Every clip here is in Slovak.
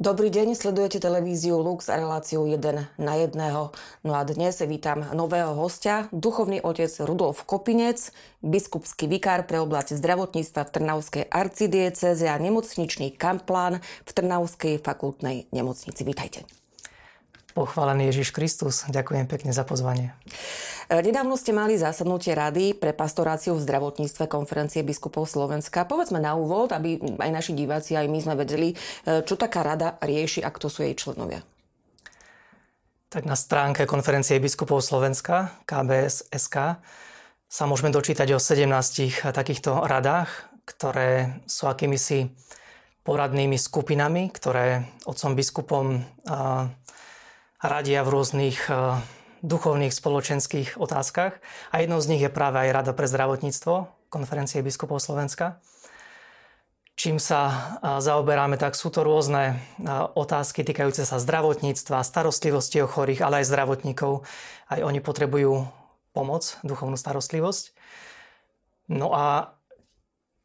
Dobrý deň, sledujete televíziu Lux a reláciu 1 na 1. No a dnes vítam nového hostia, duchovný otec Rudolf Kopinec, biskupský vikár pre oblasť zdravotníctva v Trnavskej arcidieceze a nemocničný kamplán v Trnavskej fakultnej nemocnici. Vítajte. Pochválený Ježiš Kristus. Ďakujem pekne za pozvanie. E, nedávno ste mali zasadnutie rady pre pastoráciu v zdravotníctve konferencie biskupov Slovenska. Povedzme na úvod, aby aj naši diváci, aj my sme vedeli, e, čo taká rada rieši a kto sú jej členovia. Tak na stránke konferencie biskupov Slovenska, KBS.sk, sa môžeme dočítať o 17 takýchto radách, ktoré sú akýmisi poradnými skupinami, ktoré otcom biskupom radia v rôznych e, duchovných spoločenských otázkach. A jednou z nich je práve aj Rada pre zdravotníctvo konferencie biskupov Slovenska. Čím sa e, zaoberáme, tak sú to rôzne e, otázky týkajúce sa zdravotníctva, starostlivosti o chorých, ale aj zdravotníkov. Aj oni potrebujú pomoc, duchovnú starostlivosť. No a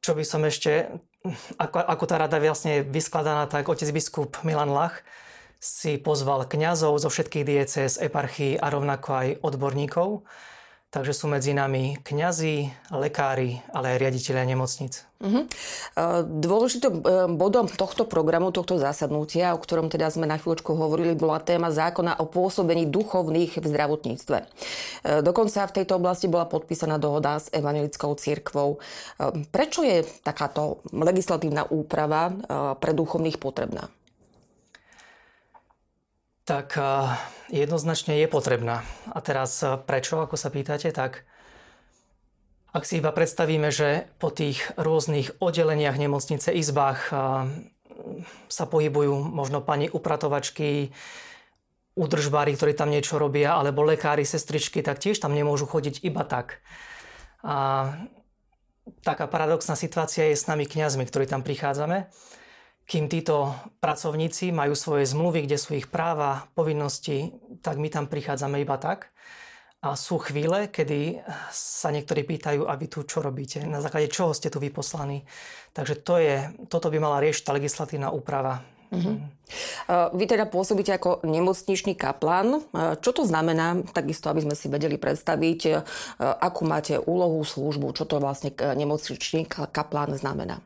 čo by som ešte, ako, ako tá rada vlastne je vyskladaná, tak otec biskup Milan Lach si pozval kňazov zo všetkých diecéz, eparchií a rovnako aj odborníkov. Takže sú medzi nami kňazi, lekári, ale aj riaditeľia nemocnic. Uh-huh. Dôležitým e, bodom tohto programu, tohto zasadnutia, o ktorom teda sme na chvíľočku hovorili, bola téma zákona o pôsobení duchovných v zdravotníctve. E, dokonca v tejto oblasti bola podpísaná dohoda s evangelickou církvou. Prečo je takáto legislatívna úprava pre duchovných potrebná? Tak jednoznačne je potrebná. A teraz prečo, ako sa pýtate, tak ak si iba predstavíme, že po tých rôznych oddeleniach nemocnice, izbách sa pohybujú možno pani upratovačky, údržbári, ktorí tam niečo robia, alebo lekári, sestričky, tak tiež tam nemôžu chodiť iba tak. A taká paradoxná situácia je s nami kňazmi, ktorí tam prichádzame kým títo pracovníci majú svoje zmluvy, kde sú ich práva, povinnosti, tak my tam prichádzame iba tak. A sú chvíle, kedy sa niektorí pýtajú, a vy tu čo robíte? Na základe čoho ste tu vyposlaní? Takže to je, toto by mala riešiť tá legislatívna úprava. Uh-huh. Vy teda pôsobíte ako nemocničný kaplán. Čo to znamená, takisto aby sme si vedeli predstaviť, akú máte úlohu, službu, čo to vlastne nemocničný kaplán znamená?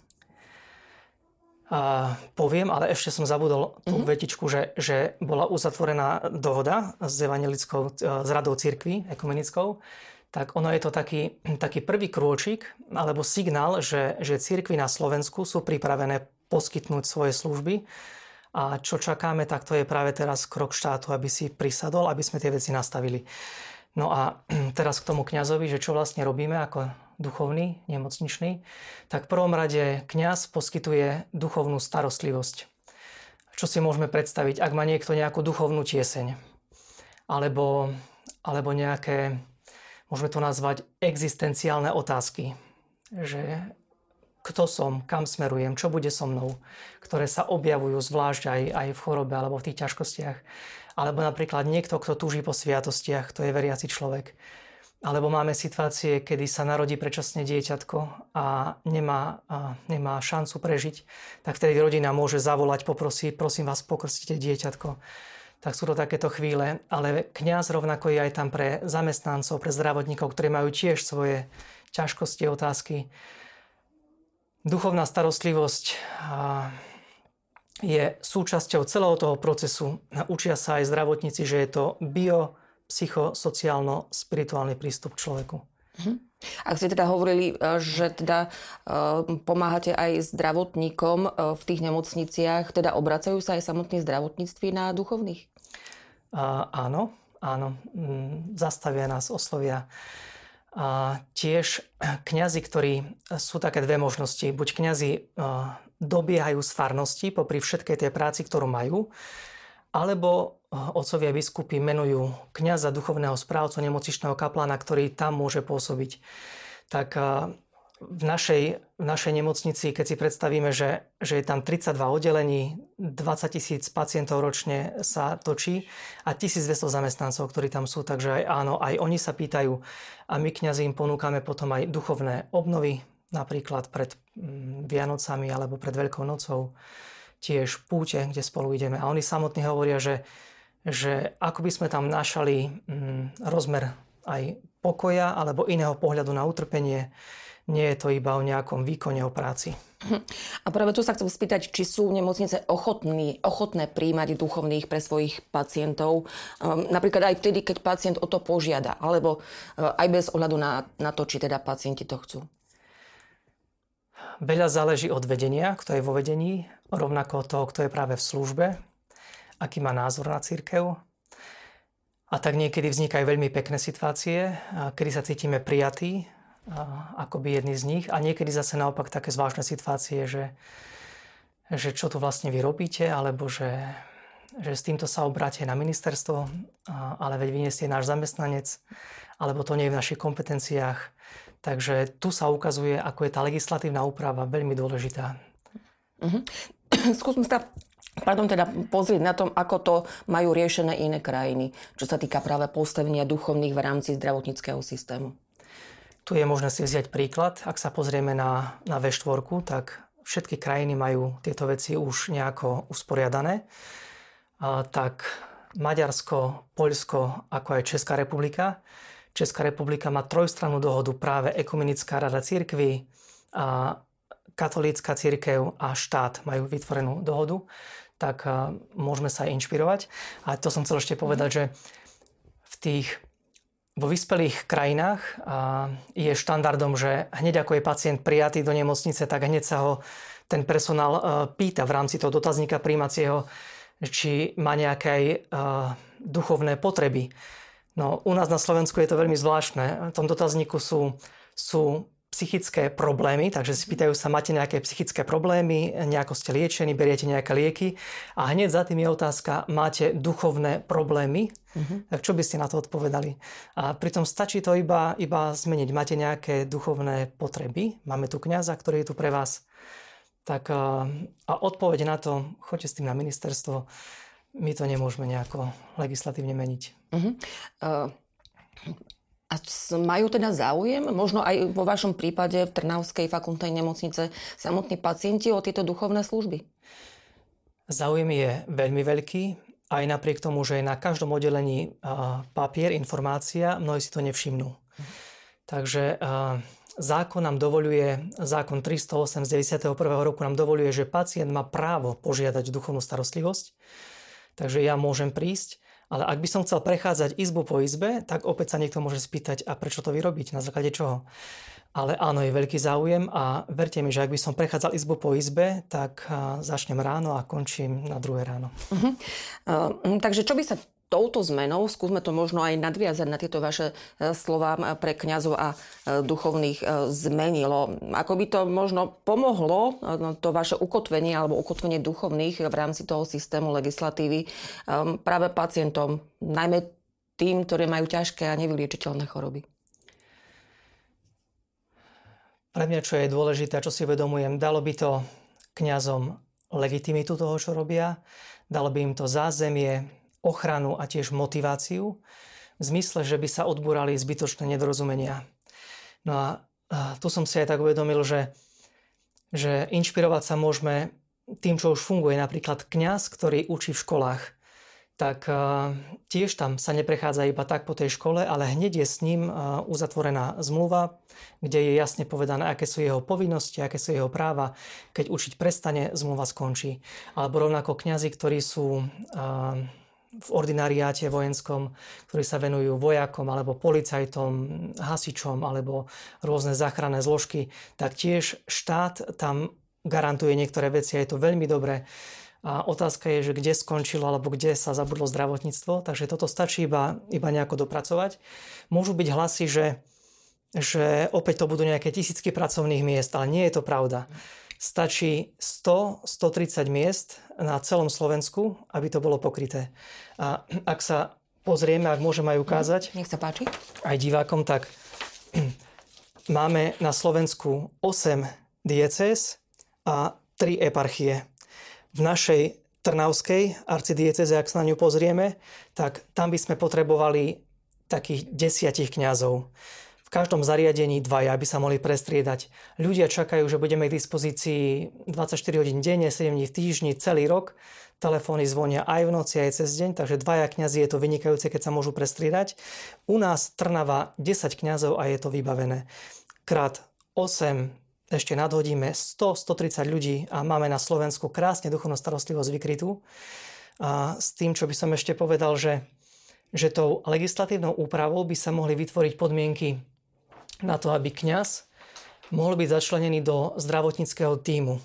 A poviem, ale ešte som zabudol tú mm-hmm. vetičku, že, že bola uzatvorená dohoda s evangelickou, e, s radou cirkvi ekumenickou, tak ono je to taký, taký prvý krôčik alebo signál, že, že cirkvy na Slovensku sú pripravené poskytnúť svoje služby. A čo čakáme, tak to je práve teraz krok štátu, aby si prisadol, aby sme tie veci nastavili. No a teraz k tomu kňazovi, že čo vlastne robíme ako duchovný, nemocničný, tak v prvom rade kňaz poskytuje duchovnú starostlivosť. Čo si môžeme predstaviť, ak má niekto nejakú duchovnú tieseň, alebo, alebo nejaké, môžeme to nazvať, existenciálne otázky, že kto som, kam smerujem, čo bude so mnou, ktoré sa objavujú zvlášť aj, aj v chorobe alebo v tých ťažkostiach. Alebo napríklad niekto, kto túži po sviatostiach, to je veriaci človek alebo máme situácie, kedy sa narodí predčasne dieťatko a nemá, a nemá šancu prežiť, tak vtedy rodina môže zavolať, poprosiť, prosím vás, pokrstite dieťatko. Tak sú to takéto chvíle, ale kňaz rovnako je aj tam pre zamestnancov, pre zdravotníkov, ktorí majú tiež svoje ťažkosti, otázky. Duchovná starostlivosť je súčasťou celého toho procesu. Učia sa aj zdravotníci, že je to bio psychosociálno-spirituálny prístup k človeku. Mhm. Ak ste teda hovorili, e, že teda e, pomáhate aj zdravotníkom e, v tých nemocniciach, teda obracajú sa aj samotní zdravotníctví na duchovných? A, áno, áno. Mm, zastavia nás, oslovia. A tiež kňazi, ktorí sú také dve možnosti. Buď kňazi dobiehajú z farnosti popri všetkej tej práci, ktorú majú, alebo otcovia biskupy menujú kňaza duchovného správcu nemocičného kaplána, ktorý tam môže pôsobiť. Tak v našej, v našej nemocnici, keď si predstavíme, že, že je tam 32 oddelení, 20 tisíc pacientov ročne sa točí a 1200 zamestnancov, ktorí tam sú, takže aj áno, aj oni sa pýtajú a my kňazi im ponúkame potom aj duchovné obnovy, napríklad pred mm, Vianocami alebo pred Veľkou nocou tiež púte, kde spolu ideme. A oni samotní hovoria, že, že ako by sme tam našali mm, rozmer aj pokoja alebo iného pohľadu na utrpenie, nie je to iba o nejakom výkone o práci. A práve tu sa chcem spýtať, či sú nemocnice ochotní, ochotné príjmať duchovných pre svojich pacientov, um, napríklad aj vtedy, keď pacient o to požiada, alebo uh, aj bez ohľadu na, na to, či teda pacienti to chcú. Veľa záleží od vedenia, kto je vo vedení, rovnako od toho, kto je práve v službe, aký má názor na církev. A tak niekedy vznikajú veľmi pekné situácie, kedy sa cítime prijatí, akoby jedný z nich. A niekedy zase naopak také zvláštne situácie, že, že čo tu vlastne vy robíte, alebo že, že s týmto sa obráte na ministerstvo, ale veď vy nie ste náš zamestnanec, alebo to nie je v našich kompetenciách. Takže tu sa ukazuje, ako je tá legislatívna úprava veľmi dôležitá. Uh-huh. Skúsme sa pardon, teda pozrieť na tom, ako to majú riešené iné krajiny, čo sa týka práve postavenia duchovných v rámci zdravotníckého systému. Tu je možné si vziať príklad. Ak sa pozrieme na, na V4, tak všetky krajiny majú tieto veci už nejako usporiadané. A, tak Maďarsko, Poľsko, ako aj Česká republika Česká republika má trojstrannú dohodu práve Ekumenická rada církvy, a katolícka církev a štát majú vytvorenú dohodu, tak môžeme sa aj inšpirovať. A to som chcel ešte povedať, že v tých vo vyspelých krajinách je štandardom, že hneď ako je pacient prijatý do nemocnice, tak hneď sa ho ten personál pýta v rámci toho dotazníka príjmacieho, či má nejaké duchovné potreby. No, u nás na Slovensku je to veľmi zvláštne. V tom dotazníku sú, sú psychické problémy, takže si pýtajú sa, máte nejaké psychické problémy, nejako ste liečení, beriete nejaké lieky a hneď za tým je otázka, máte duchovné problémy, uh-huh. tak čo by ste na to odpovedali? A pritom stačí to iba, iba zmeniť. Máte nejaké duchovné potreby, máme tu kňaza, ktorý je tu pre vás, tak a odpoveď na to, choďte s tým na ministerstvo, my to nemôžeme nejako legislatívne meniť. Uh-huh. Uh, a majú teda záujem, možno aj vo vašom prípade v Trnavskej fakultnej nemocnice, samotní pacienti o tieto duchovné služby? Záujem je veľmi veľký, aj napriek tomu, že je na každom oddelení papier, informácia, mnohí si to nevšimnú. Takže zákon nám dovoluje, zákon 308 z 91. roku nám dovoluje, že pacient má právo požiadať duchovnú starostlivosť takže ja môžem prísť. Ale ak by som chcel prechádzať izbu po izbe, tak opäť sa niekto môže spýtať, a prečo to vyrobiť, na základe čoho. Ale áno, je veľký záujem a verte mi, že ak by som prechádzal izbu po izbe, tak začnem ráno a končím na druhé ráno. Uh-huh. Uh, takže čo by sa touto zmenou, skúsme to možno aj nadviazať na tieto vaše e, slova pre kňazov a e, duchovných e, zmenilo. Ako by to možno pomohlo, no, to vaše ukotvenie alebo ukotvenie duchovných v rámci toho systému legislatívy práve pacientom, najmä tým, ktorí majú ťažké a nevyliečiteľné choroby? Pre mňa, čo je dôležité, čo si uvedomujem, dalo by to kňazom legitimitu toho, čo robia, dalo by im to zázemie, ochranu a tiež motiváciu v zmysle, že by sa odbúrali zbytočné nedorozumenia. No a, tu som si aj tak uvedomil, že, že inšpirovať sa môžeme tým, čo už funguje. Napríklad kňaz, ktorý učí v školách, tak tiež tam sa neprechádza iba tak po tej škole, ale hneď je s ním uzatvorená zmluva, kde je jasne povedané, aké sú jeho povinnosti, aké sú jeho práva. Keď učiť prestane, zmluva skončí. Alebo rovnako kňazi, ktorí sú v ordinariáte vojenskom, ktorí sa venujú vojakom alebo policajtom, hasičom alebo rôzne záchranné zložky, tak tiež štát tam garantuje niektoré veci a je to veľmi dobré. A otázka je, že kde skončilo alebo kde sa zabudlo zdravotníctvo, takže toto stačí iba, iba nejako dopracovať. Môžu byť hlasy, že, že opäť to budú nejaké tisícky pracovných miest, ale nie je to pravda stačí 100-130 miest na celom Slovensku, aby to bolo pokryté. A ak sa pozrieme, ak môžem aj ukázať. Nech sa páči. Aj divákom, tak máme na Slovensku 8 diecéz a 3 eparchie. V našej Trnavskej arcidieceze, ak sa na ňu pozrieme, tak tam by sme potrebovali takých desiatich kňazov. V každom zariadení dvaja by sa mohli prestriedať. Ľudia čakajú, že budeme k dispozícii 24 hodín denne, 7 dní v týždni, celý rok. Telefóny zvonia aj v noci, aj cez deň, takže dvaja kňazi je to vynikajúce, keď sa môžu prestriedať. U nás Trnava 10 kňazov a je to vybavené. Krát 8 ešte nadhodíme 100-130 ľudí a máme na Slovensku krásne duchovnú starostlivosť vykrytú. A s tým, čo by som ešte povedal, že, že tou legislatívnou úpravou by sa mohli vytvoriť podmienky na to, aby kňaz mohol byť začlenený do zdravotníckého týmu.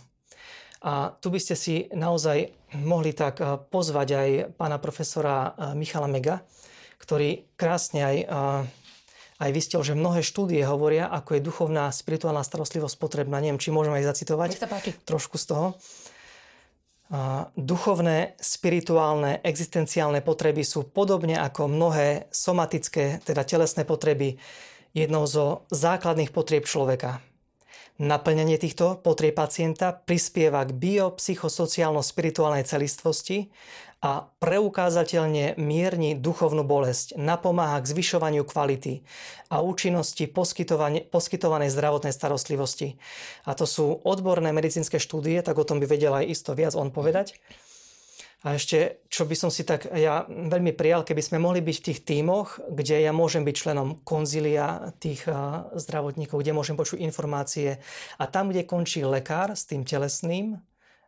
A tu by ste si naozaj mohli tak eh, pozvať aj pána profesora eh, Michala Mega, ktorý krásne aj eh, aj vystel, že mnohé štúdie hovoria, ako je duchovná spirituálna starostlivosť potrebná. Neviem, či môžeme aj zacitovať trošku z toho. Duchovné, spirituálne, existenciálne potreby sú podobne ako mnohé somatické, teda telesné potreby, jednou zo základných potrieb človeka. Naplňanie týchto potrieb pacienta prispieva k biopsychosociálno-spirituálnej celistvosti a preukázateľne mierni duchovnú bolesť, napomáha k zvyšovaniu kvality a účinnosti poskytovanej zdravotnej starostlivosti. A to sú odborné medicínske štúdie, tak o tom by vedel aj isto viac on povedať. A ešte, čo by som si tak ja veľmi prijal, keby sme mohli byť v tých tímoch, kde ja môžem byť členom konzília tých zdravotníkov, kde môžem počuť informácie. A tam, kde končí lekár s tým telesným,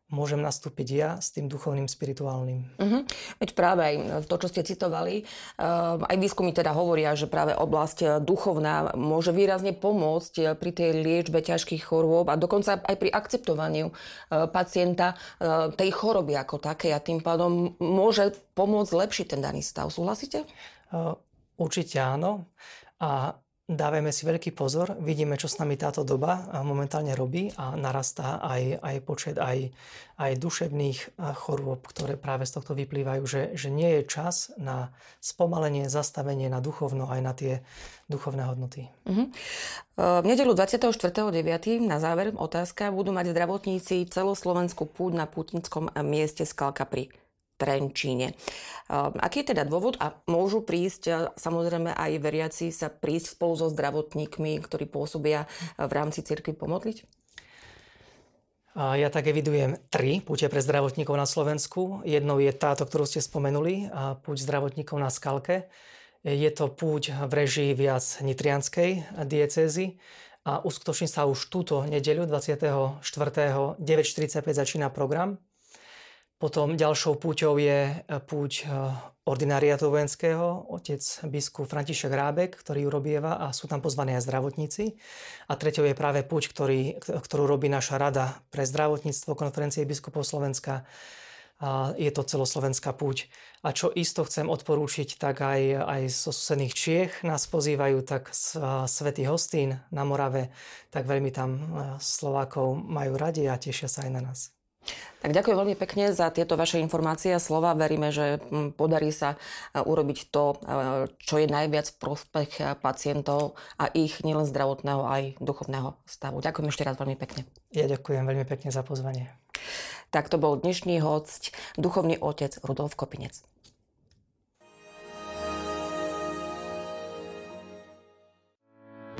môžem nastúpiť ja s tým duchovným, spirituálnym. Uh-huh. Veď práve aj to, čo ste citovali, uh, aj výskumy teda hovoria, že práve oblasť eh, duchovná môže výrazne pomôcť eh, pri tej liečbe ťažkých chorôb a dokonca aj pri akceptovaniu uh, pacienta uh, tej choroby ako takej a tým pádom môže pomôcť lepšiť ten daný stav. Súhlasíte? Určite áno. A Dávajme si veľký pozor, vidíme, čo s nami táto doba momentálne robí a narastá aj, aj počet aj, aj duševných chorôb, ktoré práve z tohto vyplývajú, že, že nie je čas na spomalenie, zastavenie na duchovno aj na tie duchovné hodnoty. Uh-huh. V nedelu 24.9. na záver otázka budú mať zdravotníci celoslovenskú púť na putnickom mieste Skalka pri Trenčíne. Ehm, aký je teda dôvod a môžu prísť samozrejme aj veriaci sa prísť spolu so zdravotníkmi, ktorí pôsobia v rámci cirkvi pomodliť? Ja tak evidujem tri púte pre zdravotníkov na Slovensku. Jednou je táto, ktorú ste spomenuli, púť zdravotníkov na Skalke. Je to púť v režii viac nitrianskej diecézy a uskutoční sa už túto nedeľu 24. 9.45 začína program. Potom ďalšou púťou je e, púť e, ordinariatu vojenského, otec biskup František Rábek, ktorý ju robieva a sú tam pozvaní aj zdravotníci. A treťou je práve púť, ktorý, ktorú robí naša rada pre zdravotníctvo konferencie biskupov Slovenska. A je to celoslovenská púť. A čo isto chcem odporúčiť, tak aj, aj zo susedných Čiech nás pozývajú, tak Svetý Hostín na Morave, tak veľmi tam e, Slovákov majú radi a tešia sa aj na nás. Tak ďakujem veľmi pekne za tieto vaše informácie a slova. Veríme, že mm, podarí sa e, urobiť to, e, čo je najviac v prospech e, pacientov a ich nielen zdravotného, aj duchovného stavu. Ďakujem ešte raz veľmi pekne. Ja ďakujem veľmi pekne za pozvanie. Tak to bol dnešný host, duchovný otec Rudolf Kopinec.